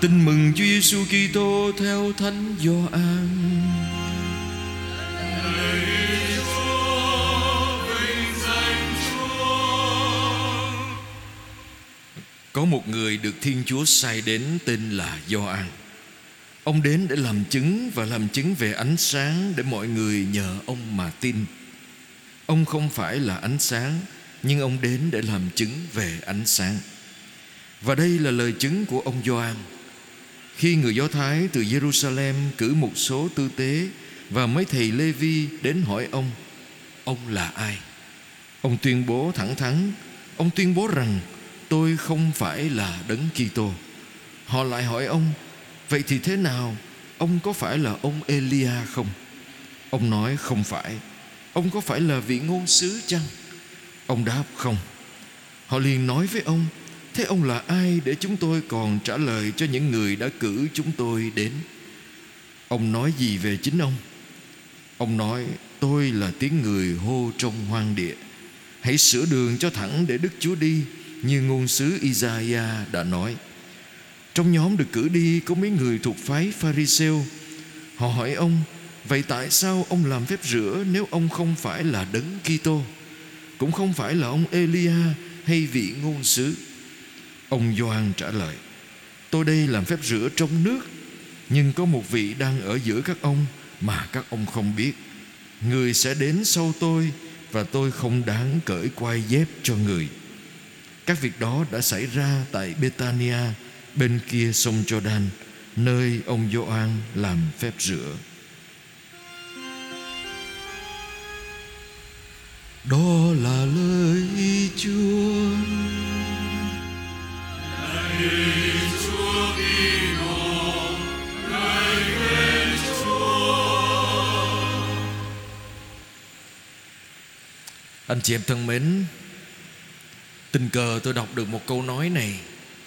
Tin mừng Chúa Giêsu Kitô theo Thánh Gioan. Có một người được Thiên Chúa sai đến tên là Gioan. Ông đến để làm chứng và làm chứng về ánh sáng để mọi người nhờ ông mà tin. Ông không phải là ánh sáng, nhưng ông đến để làm chứng về ánh sáng. Và đây là lời chứng của ông Gioan. Khi người Do Thái từ Jerusalem cử một số tư tế và mấy thầy Lê Vi đến hỏi ông, ông là ai? Ông tuyên bố thẳng thắn, ông tuyên bố rằng tôi không phải là đấng Kitô. Họ lại hỏi ông, vậy thì thế nào? Ông có phải là ông Elia không? Ông nói không phải. Ông có phải là vị ngôn sứ chăng? Ông đáp không. Họ liền nói với ông, thế ông là ai để chúng tôi còn trả lời cho những người đã cử chúng tôi đến? Ông nói gì về chính ông? Ông nói, tôi là tiếng người hô trong hoang địa. Hãy sửa đường cho thẳng để Đức Chúa đi như ngôn sứ Isaiah đã nói. Trong nhóm được cử đi có mấy người thuộc phái Pharisêu. Họ hỏi ông, vậy tại sao ông làm phép rửa nếu ông không phải là đấng Kitô, cũng không phải là ông Elia hay vị ngôn sứ? Ông Gioan trả lời, tôi đây làm phép rửa trong nước, nhưng có một vị đang ở giữa các ông mà các ông không biết. Người sẽ đến sau tôi và tôi không đáng cởi quai dép cho người. Các việc đó đã xảy ra tại Betania bên kia sông Jordan, nơi ông Gioan làm phép rửa. Đó là lời Chúa. Anh chị em thân mến, tình cờ tôi đọc được một câu nói này,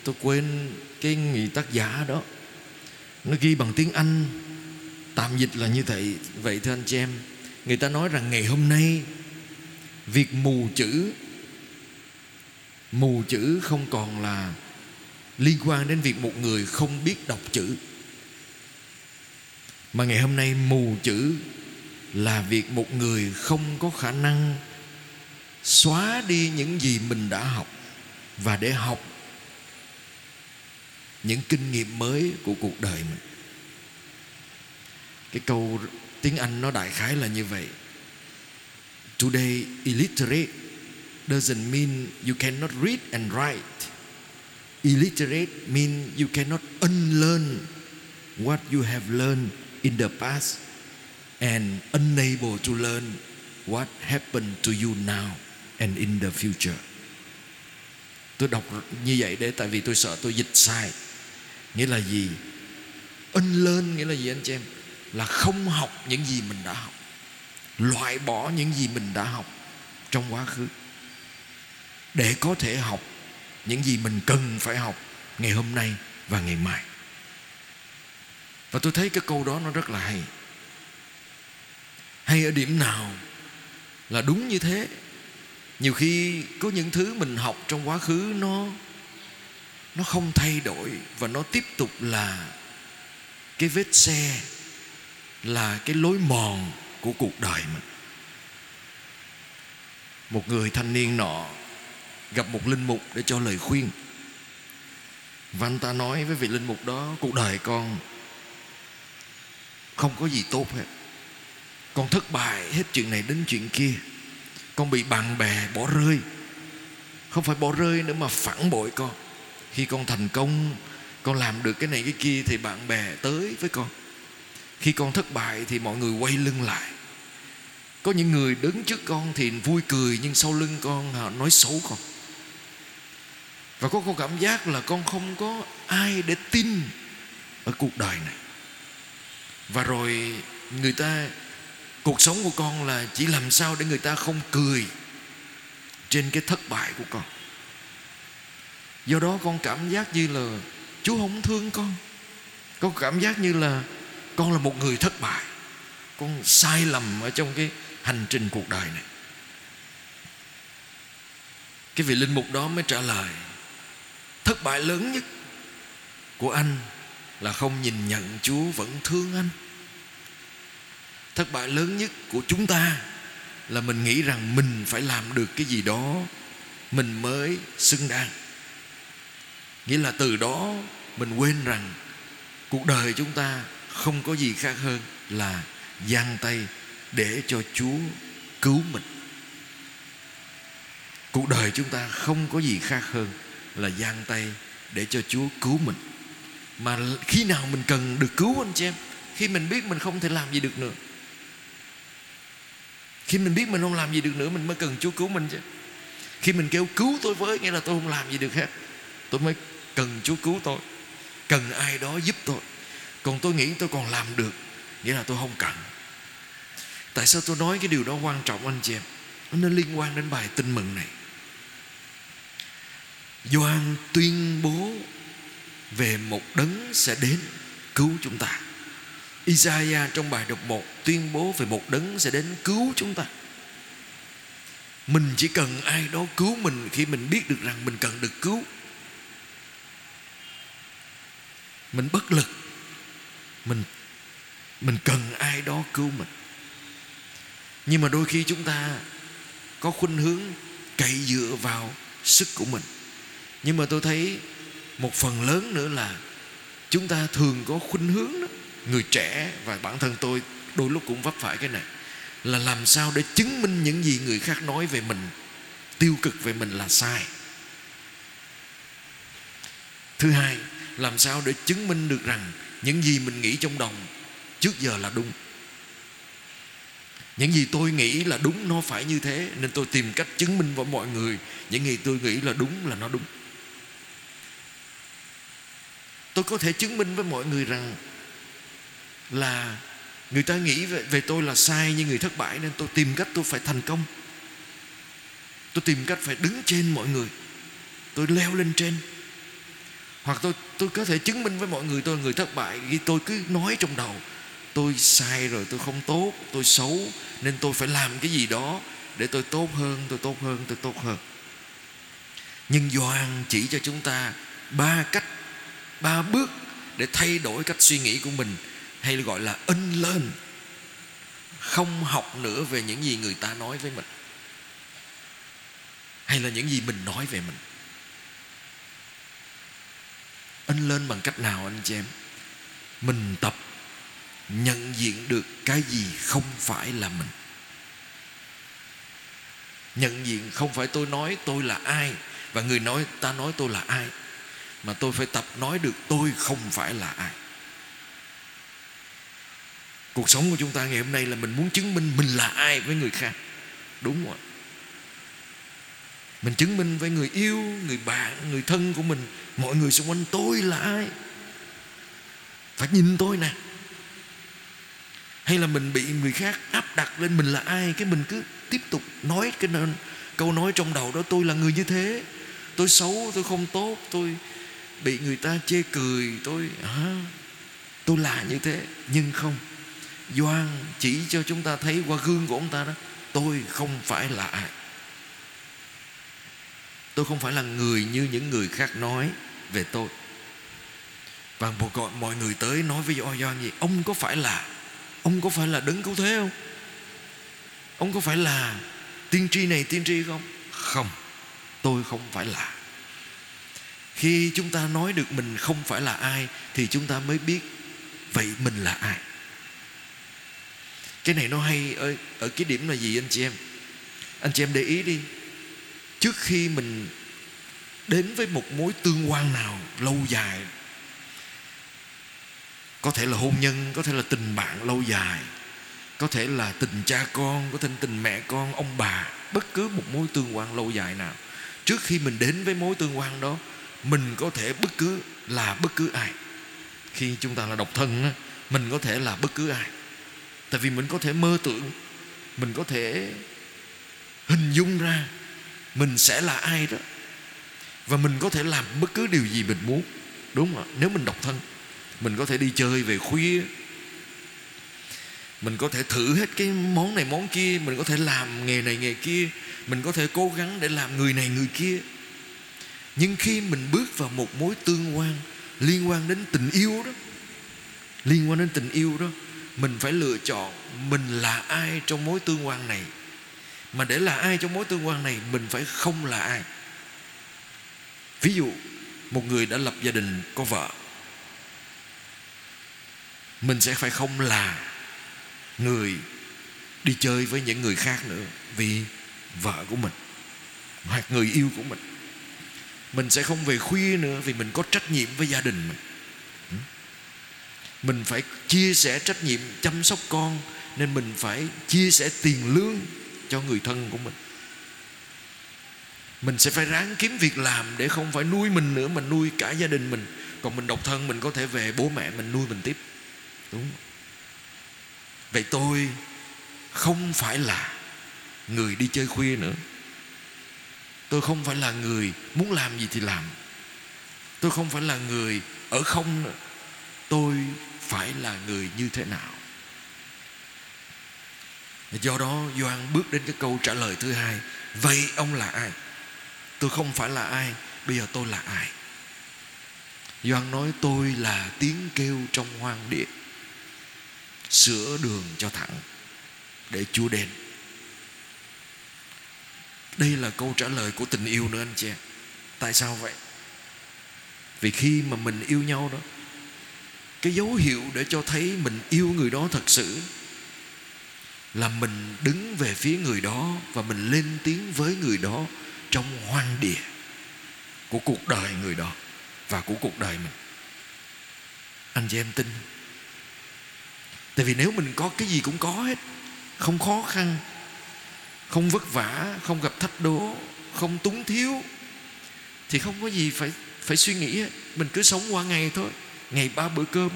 tôi quên cái người tác giả đó. Nó ghi bằng tiếng Anh, tạm dịch là như vậy. Vậy thưa anh chị em, người ta nói rằng ngày hôm nay việc mù chữ mù chữ không còn là liên quan đến việc một người không biết đọc chữ. Mà ngày hôm nay mù chữ là việc một người không có khả năng xóa đi những gì mình đã học và để học những kinh nghiệm mới của cuộc đời mình. Cái câu tiếng anh nó đại khái là như vậy. Today, illiterate doesn't mean you cannot read and write illiterate mean you cannot unlearn what you have learned in the past and unable to learn what happened to you now and in the future. Tôi đọc như vậy để tại vì tôi sợ tôi dịch sai. Nghĩa là gì? Unlearn nghĩa là gì anh chị em? Là không học những gì mình đã học. Loại bỏ những gì mình đã học trong quá khứ. Để có thể học những gì mình cần phải học ngày hôm nay và ngày mai. Và tôi thấy cái câu đó nó rất là hay. Hay ở điểm nào là đúng như thế nhiều khi có những thứ mình học trong quá khứ nó nó không thay đổi và nó tiếp tục là cái vết xe, là cái lối mòn của cuộc đời mình một người thanh niên nọ gặp một linh mục để cho lời khuyên. Và anh ta nói với vị linh mục đó, cuộc đời con không có gì tốt hết. Con thất bại hết chuyện này đến chuyện kia. Con bị bạn bè bỏ rơi. Không phải bỏ rơi nữa mà phản bội con. Khi con thành công, con làm được cái này cái kia thì bạn bè tới với con. Khi con thất bại thì mọi người quay lưng lại. Có những người đứng trước con thì vui cười, nhưng sau lưng con họ nói xấu con và có con cảm giác là con không có ai để tin ở cuộc đời này. Và rồi người ta, cuộc sống của con là chỉ làm sao để người ta không cười trên cái thất bại của con. Do đó con cảm giác như là chúa không thương con. Con cảm giác như là con là một người thất bại. Con sai lầm ở trong cái hành trình cuộc đời này. Cái vị linh mục đó mới trả lời thất bại lớn nhất. Của anh là không nhìn nhận chúa vẫn thương anh. Thất bại lớn nhất của chúng ta là mình nghĩ rằng mình phải làm được cái gì đó mình mới xứng đáng. Nghĩa là từ đó mình quên rằng cuộc đời chúng ta không có gì khác hơn là giang tay để cho chúa cứu mình. Cuộc đời chúng ta không có gì khác hơn là giang tay để cho chúa cứu mình. Mà khi nào mình cần được cứu anh chị em, khi mình biết mình không thể làm gì được nữa, khi mình biết mình không làm gì được nữa, mình mới cần chúa cứu mình chứ. Khi mình kêu cứu tôi với, nghĩa là tôi không làm gì được hết. Tôi mới cần chúa cứu tôi. Cần ai đó giúp tôi. Còn tôi nghĩ tôi còn làm được, nghĩa là tôi không cần. Tại sao tôi nói cái điều đó quan trọng anh chị em? Nó liên quan đến bài tin mừng này. Doan tuyên bố về một đấng sẽ đến cứu chúng ta. Isaiah trong bài đọc 1 tuyên bố về một đấng sẽ đến cứu chúng ta. Mình chỉ cần ai đó cứu mình khi mình biết được rằng mình cần được cứu. Mình bất lực. Mình mình cần ai đó cứu mình. Nhưng mà đôi khi chúng ta có khuynh hướng cậy dựa vào sức của mình. Nhưng mà tôi thấy một phần lớn nữa là chúng ta thường có khuynh hướng đó. Người trẻ và bản thân tôi đôi lúc cũng vấp phải cái này. Là làm sao để chứng minh những gì người khác nói về mình, tiêu cực về mình là sai. Thứ hai, làm sao để chứng minh được rằng những gì mình nghĩ trong lòng trước giờ là đúng? Những gì tôi nghĩ là đúng, nó phải như thế. Nên tôi tìm cách chứng minh với mọi người, những gì tôi nghĩ là đúng là nó đúng tôi có thể chứng minh với mọi người rằng là người ta nghĩ về, về tôi là sai nhưng người thất bại nên tôi tìm cách tôi phải thành công. Tôi tìm cách phải đứng trên mọi người. Tôi leo lên trên. Hoặc tôi tôi có thể chứng minh với mọi người tôi là người thất bại Vì tôi cứ nói trong đầu tôi sai rồi tôi không tốt tôi xấu nên tôi phải làm cái gì đó để tôi tốt hơn tôi tốt hơn tôi tốt hơn. Nhưng Doan chỉ cho chúng ta ba cách ba bước để thay đổi cách suy nghĩ của mình, hay là gọi là in lên. Không học nữa về những gì người ta nói với mình, hay là những gì mình nói về mình. In lên bằng cách nào anh chị em? Mình tập, nhận diện được cái gì không phải là mình. Nhận diện không phải tôi nói tôi là ai, và người nói, ta nói tôi là ai mà tôi phải tập nói được tôi không phải là ai. Cuộc sống của chúng ta ngày hôm nay là mình muốn chứng minh mình là ai với người khác. Đúng rồi mình chứng minh với người yêu, người bạn, người thân của mình. Mọi người xung quanh tôi là ai? Phải nhìn tôi nè. Hay là mình bị người khác áp đặt lên mình là ai? Cái mình cứ tiếp tục nói cái câu nói trong đầu đó, tôi là người như thế. Tôi xấu, tôi không tốt, tôi bị người ta chê cười, tôi, hả? Tôi là như thế, nhưng không. Doan chỉ cho chúng ta thấy qua gương của ông ta đó, tôi không phải là ai. Tôi không phải là người như những người khác nói về tôi. Và một gọi mọi người tới nói với Doan gì? Ông có phải là, ông có phải là đấng cứu thế không? Ông có phải là tiên tri này, tiên tri không? Không, tôi không phải là khi chúng ta nói được mình không phải là ai thì chúng ta mới biết vậy mình là ai. Cái này nó hay ở, ở cái điểm là gì anh chị em? Anh chị em để ý đi. Trước khi mình đến với một mối tương quan nào lâu dài có thể là hôn nhân có thể là tình bạn lâu dài có thể là tình cha con có thể là tình mẹ con ông bà bất cứ một mối tương quan lâu dài nào trước khi mình đến với mối tương quan đó mình có thể bất cứ là bất cứ ai. Khi chúng ta là độc thân mình có thể là bất cứ ai. Tại vì mình có thể mơ tưởng, mình có thể hình dung ra mình sẽ là ai đó. Và mình có thể làm bất cứ điều gì mình muốn, đúng không nếu mình độc thân, mình có thể đi chơi về khuya. Mình có thể thử hết cái món này món kia, mình có thể làm nghề này nghề kia. Mình có thể cố gắng để làm người này người kia nhưng khi mình bước vào một mối tương quan liên quan đến tình yêu đó, liên quan đến tình yêu đó, mình phải lựa chọn mình là ai trong mối tương quan này. Mà để là ai trong mối tương quan này, mình phải không là ai. Ví dụ, một người đã lập gia đình, có vợ. Mình sẽ phải không là người đi chơi với những người khác nữa vì vợ của mình hoặc người yêu của mình mình sẽ không về khuya nữa vì mình có trách nhiệm với gia đình mình. Ừ. Mình phải chia sẻ trách nhiệm, chăm sóc con, nên mình phải chia sẻ tiền lương cho người thân của mình. Mình sẽ phải ráng kiếm việc làm để không phải nuôi mình nữa, mà nuôi cả gia đình mình. Còn mình độc thân, mình có thể về bố mẹ mình nuôi mình tiếp. Đúng vậy tôi không phải là người đi chơi khuya nữa tôi không phải là người muốn làm gì thì làm. Tôi không phải là người ở không nữa. Tôi phải là người như thế nào? Do đó Doan bước đến cái câu trả lời thứ hai. Vậy ông là ai? Tôi không phải là ai, bây giờ tôi là ai? Doan nói, tôi là tiếng kêu trong hoang địa, Sửa đường cho thẳng Để Chúa đến. Đây là câu trả lời của tình yêu nữa anh chị Tại sao vậy? Vì khi mà mình yêu nhau đó, Cái dấu hiệu để cho thấy mình yêu người đó thật sự Là mình đứng về phía người đó Và mình lên tiếng với người đó Trong hoang địa Của cuộc đời người đó Và của cuộc đời mình. Anh chị em tin? Tại vì nếu mình có cái gì cũng có hết, Không khó khăn không vất vả, Không gặp thách đố, Không túng thiếu, Thì không có gì phải phải suy nghĩ Mình cứ sống qua ngày thôi, Ngày ba bữa cơm.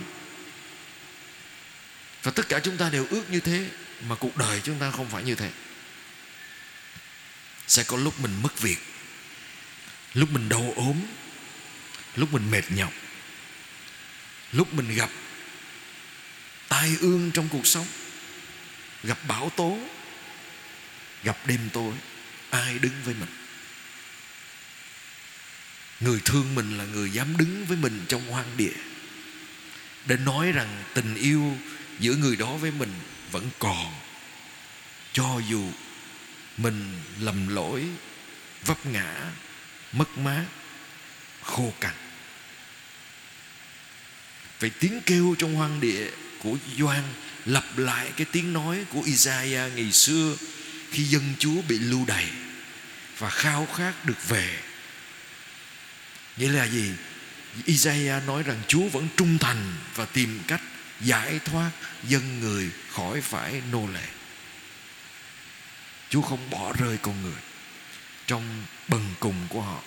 Và tất cả chúng ta đều ước như thế, Mà cuộc đời chúng ta không phải như thế. Sẽ có lúc mình mất việc, Lúc mình đau ốm, Lúc mình mệt nhọc, Lúc mình gặp tai ương trong cuộc sống, gặp bão tố gặp đêm tối, ai đứng với mình? Người thương mình là người dám đứng với mình trong hoang địa. Để nói rằng tình yêu giữa người đó với mình vẫn còn, cho dù mình lầm lỗi, vấp ngã, mất mát, khô cằn. Vậy tiếng kêu trong hoang địa của Doan lặp lại cái tiếng nói của Isaiah ngày xưa khi dân Chúa bị lưu đày và khao khát được về. Nghĩa là gì? Isaiah nói rằng Chúa vẫn trung thành và tìm cách giải thoát dân người khỏi phải nô lệ. Chúa không bỏ rơi con người trong bần cùng của họ.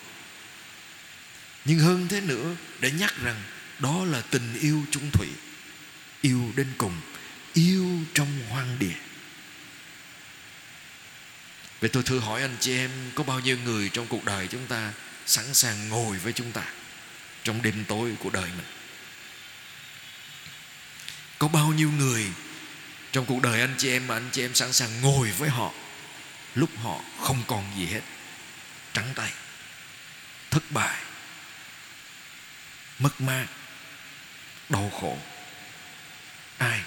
Nhưng hơn thế nữa, để nhắc rằng đó là tình yêu trung thủy, yêu đến cùng, yêu trong hoang địa Vậy tôi thử hỏi anh chị em, Có bao nhiêu người trong cuộc đời chúng ta Sẵn sàng ngồi với chúng ta Trong đêm tối của đời mình? Có bao nhiêu người Trong cuộc đời anh chị em Mà anh chị em sẵn sàng ngồi với họ Lúc họ không còn gì hết? Trắng tay, Thất bại, Mất mát, Đau khổ. Ai?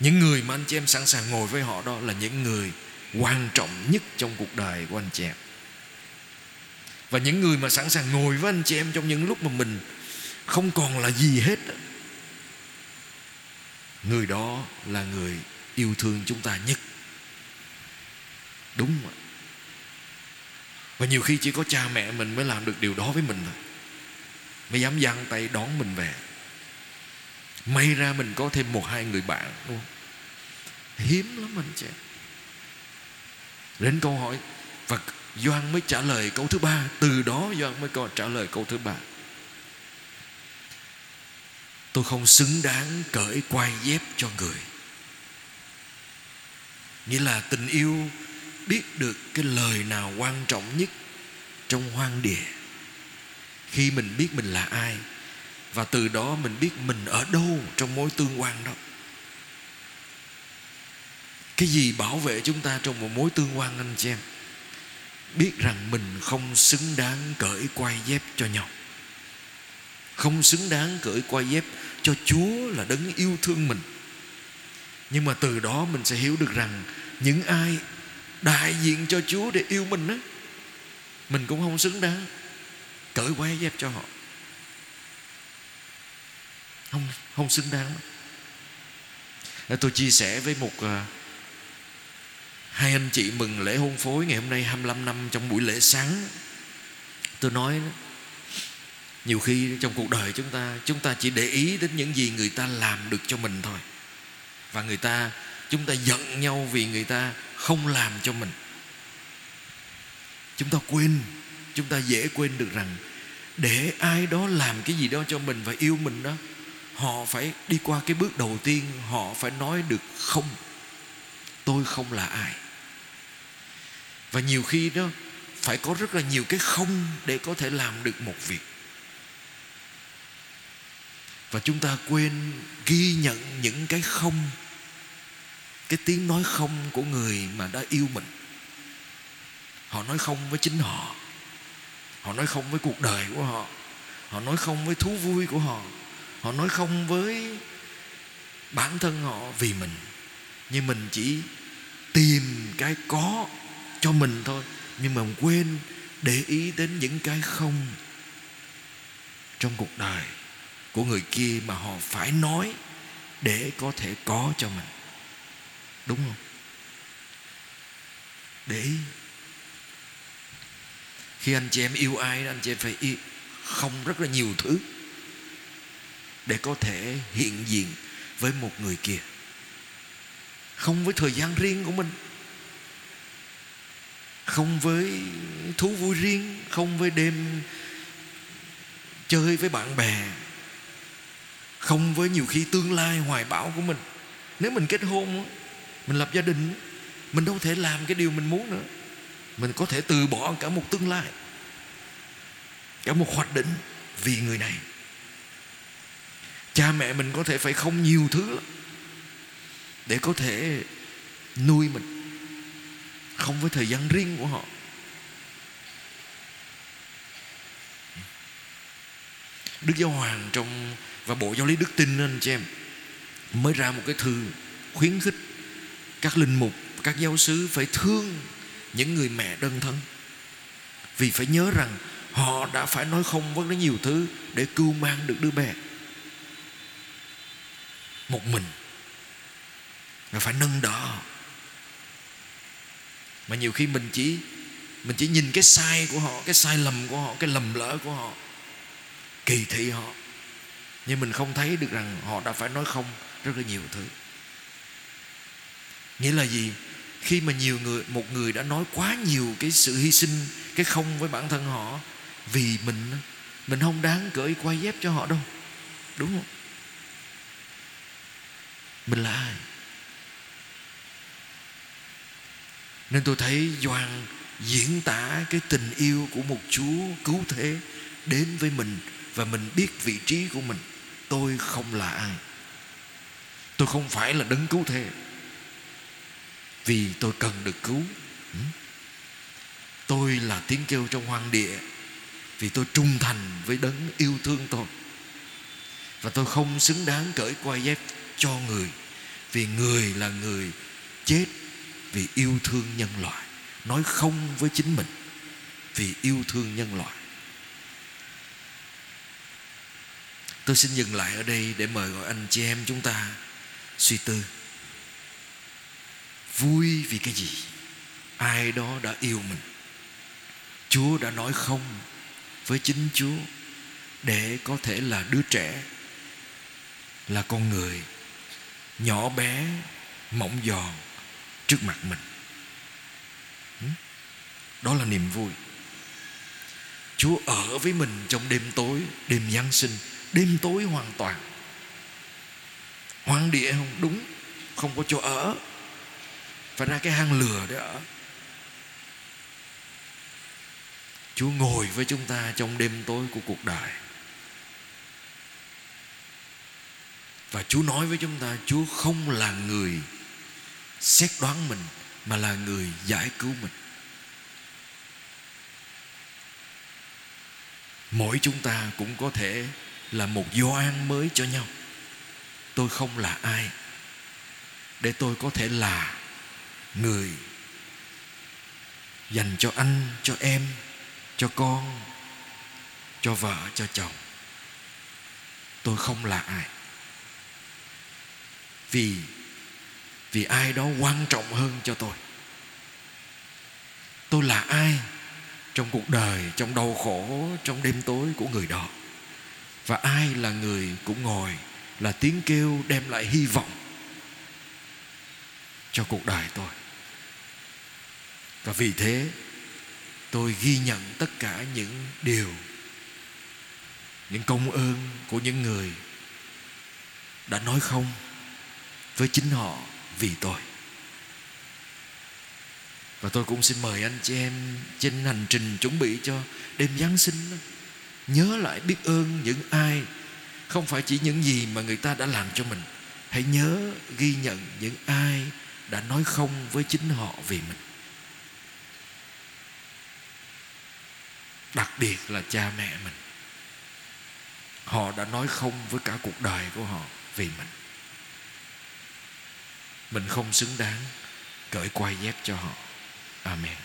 Những người mà anh chị em sẵn sàng ngồi với họ đó là những người quan trọng nhất trong cuộc đời của anh chị em. Và những người mà sẵn sàng ngồi với anh chị em trong những lúc mà mình không còn là gì hết người đó là người yêu thương chúng ta nhất. Đúng rồi và nhiều khi chỉ có cha mẹ mình mới làm được điều đó với mình thôi. Mới dám giang tay đón mình về. May ra mình có thêm một hai người bạn luôn hiếm lắm anh chị đến câu hỏi, và Doan mới trả lời câu thứ ba. Từ đó Doan mới còn trả lời câu thứ ba. Tôi không xứng đáng cởi quai dép cho người. Nghĩa là tình yêu biết được cái lời nào quan trọng nhất trong hoang địa. Khi mình biết mình là ai, và từ đó mình biết mình ở đâu trong mối tương quan đó cái gì bảo vệ chúng ta trong một mối tương quan anh chị em? Biết rằng mình không xứng đáng cởi quai dép cho nhau. Không xứng đáng cởi quai dép cho Chúa là đấng yêu thương mình. Nhưng mà từ đó mình sẽ hiểu được rằng Những ai đại diện cho Chúa để yêu mình đó Mình cũng không xứng đáng cởi quai dép cho họ. Không, không xứng đáng. Tôi chia sẻ với một à, Hai anh chị mừng lễ hôn phối ngày hôm nay 25 năm trong buổi lễ sáng. Tôi nói Nhiều khi trong cuộc đời chúng ta Chúng ta chỉ để ý đến những gì người ta làm được cho mình thôi. Và người ta, Chúng ta giận nhau vì người ta không làm cho mình. Chúng ta quên, Chúng ta dễ quên được rằng Để ai đó làm cái gì đó cho mình Và yêu mình đó, Họ phải đi qua cái bước đầu tiên, Họ phải nói được không. Tôi không là ai và nhiều khi đó, phải có rất là nhiều cái không để có thể làm được một việc. Và chúng ta quên ghi nhận những cái không, cái tiếng nói không của người mà đã yêu mình. Họ nói không với chính họ. Họ nói không với cuộc đời của họ. Họ nói không với thú vui của họ. Họ nói không với bản thân họ vì mình. Nhưng mình chỉ tìm cái có cho mình thôi. Nhưng mà quên, để ý đến những cái không trong cuộc đời của người kia mà họ phải nói để có thể có cho mình. Đúng không? Để ý. Khi anh chị em yêu ai anh chị em phải yêu không rất là nhiều thứ để có thể hiện diện với một người kia. Không với thời gian riêng của mình không với thú vui riêng, không với đêm chơi với bạn bè, không với nhiều khi tương lai hoài bão của mình. Nếu mình kết hôn mình lập gia đình mình đâu thể làm cái điều mình muốn nữa. Mình có thể từ bỏ cả một tương lai, cả một hoạch định vì người này. Cha mẹ mình có thể phải không nhiều thứ để có thể nuôi mình không với thời gian riêng của họ Đức Giáo Hoàng trong và Bộ Giáo lý Đức Tin anh chị em mới ra một cái thư khuyến khích các linh mục, các giáo sứ phải thương những người mẹ đơn thân. Vì phải nhớ rằng họ đã phải nói không với nhiều thứ để cưu mang được đứa bé. Một mình. Và phải nâng đỡ mà nhiều khi mình chỉ mình chỉ nhìn cái sai của họ, cái sai lầm của họ, cái lầm lỡ của họ, kỳ thị họ. Nhưng mình không thấy được rằng họ đã phải nói không rất là nhiều thứ. Nghĩa là gì? Khi mà nhiều người, một người đã nói quá nhiều cái sự hy sinh, cái không với bản thân họ, vì mình mình không đáng cởi quay dép cho họ đâu. Đúng không? Mình là ai? Nên tôi thấy Doan diễn tả cái tình yêu của một Chúa cứu thế đến với mình và mình biết vị trí của mình. Tôi không là ai. Tôi không phải là đấng cứu thế. Vì tôi cần được cứu. Ừ. Tôi là tiếng kêu trong hoang địa vì tôi trung thành với đấng yêu thương tôi. Và tôi không xứng đáng cởi quai dép cho người vì người là người chết vì yêu thương nhân loại. Nói không với chính mình, vì yêu thương nhân loại. Tôi xin dừng lại ở đây để mời gọi anh chị em chúng ta suy tư. Vui vì cái gì? Ai đó đã yêu mình? Chúa đã nói không với chính chúa để có thể là đứa trẻ, là con người nhỏ bé, mỏng giòn trước mặt mình. Ừ? Đó là niềm vui. Chúa ở với mình trong đêm tối, đêm giáng sinh. Đêm tối hoàn toàn. Hoang địa không? Đúng. Không có chỗ ở. Phải ra cái hang lừa để ở. Chúa ngồi với chúng ta trong đêm tối của cuộc đời. Và chúa nói với chúng ta, chúa không là người xét đoán mình mà là người giải cứu mình. Mỗi chúng ta cũng có thể là một Gioan mới cho nhau. Tôi không là ai để tôi có thể là người dành cho anh, cho em, cho con, cho vợ, cho chồng. Tôi không là ai. Vì vì ai đó quan trọng hơn cho tôi. Tôi là ai trong cuộc đời, trong đau khổ, trong đêm tối của người đó? Và ai là người cũng ngồi là tiếng kêu đem lại hy vọng cho cuộc đời tôi? Và vì thế, tôi ghi nhận tất cả những điều, những công ơn của những người đã nói không với chính họ vì tôi. Và tôi cũng xin mời anh chị em trên hành trình chuẩn bị cho đêm Giáng sinh đó, nhớ lại biết ơn những ai không phải chỉ những gì mà người ta đã làm cho mình. Hãy nhớ ghi nhận những ai đã nói không với chính họ vì mình. Đặc biệt là cha mẹ mình. Họ đã nói không với cả cuộc đời của họ vì mình mình không xứng đáng. Cởi quay dép cho họ. Amen.